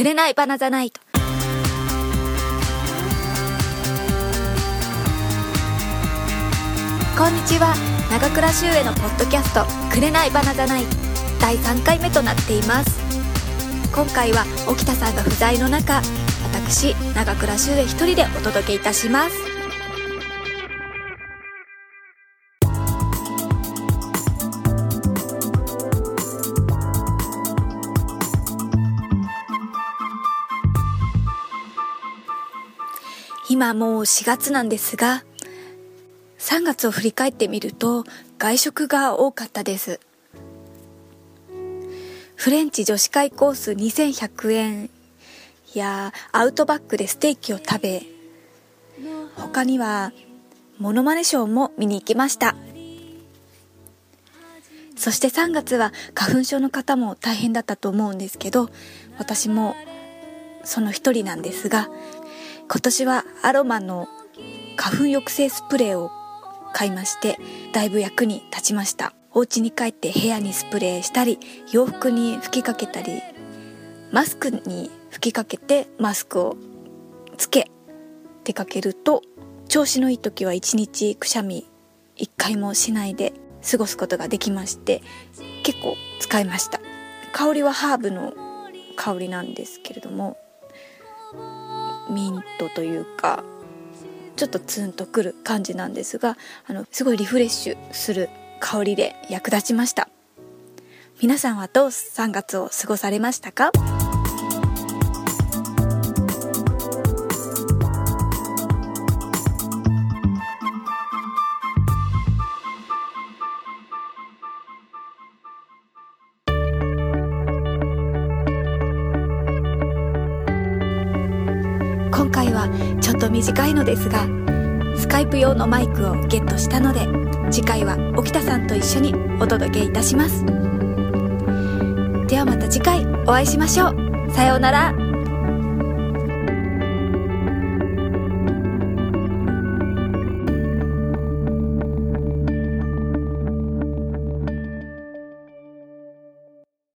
くれないバナザナイトこんにちは。長倉修へのポッドキャスト「くれないバナザナイト」第3回目となっています。今回は沖田さんが不在の中私長倉修へ一人でお届けいたします。今もう4月なんですが3月を振り返ってみると外食が多かったです。フレンチ女子会コース2100円やアウトバックでステーキを食べ他にはモノマネショーも見に行きました。そして3月は花粉症の方も大変だったと思うんですけど私もその一人なんですが今年はアロマの花粉抑制スプレーを買いましてだいぶ役に立ちました。お家に帰って部屋にスプレーしたり洋服に吹きかけたりマスクに吹きかけてマスクをつけ出かけると調子のいい時は一日くしゃみ一回もしないで過ごすことができまして結構使いました。香りはハーブの香りなんですけれどもミントというかちょっとツンとくる感じなんですがあのすごいリフレッシュする香りで役立ちました。皆さんはどう3月を過ごされましたか？今回はちょっと短いのですがスカイプ用のマイクをゲットしたので次回は沖田さんと一緒にお届けいたします。ではまた次回お会いしましょう。さようなら。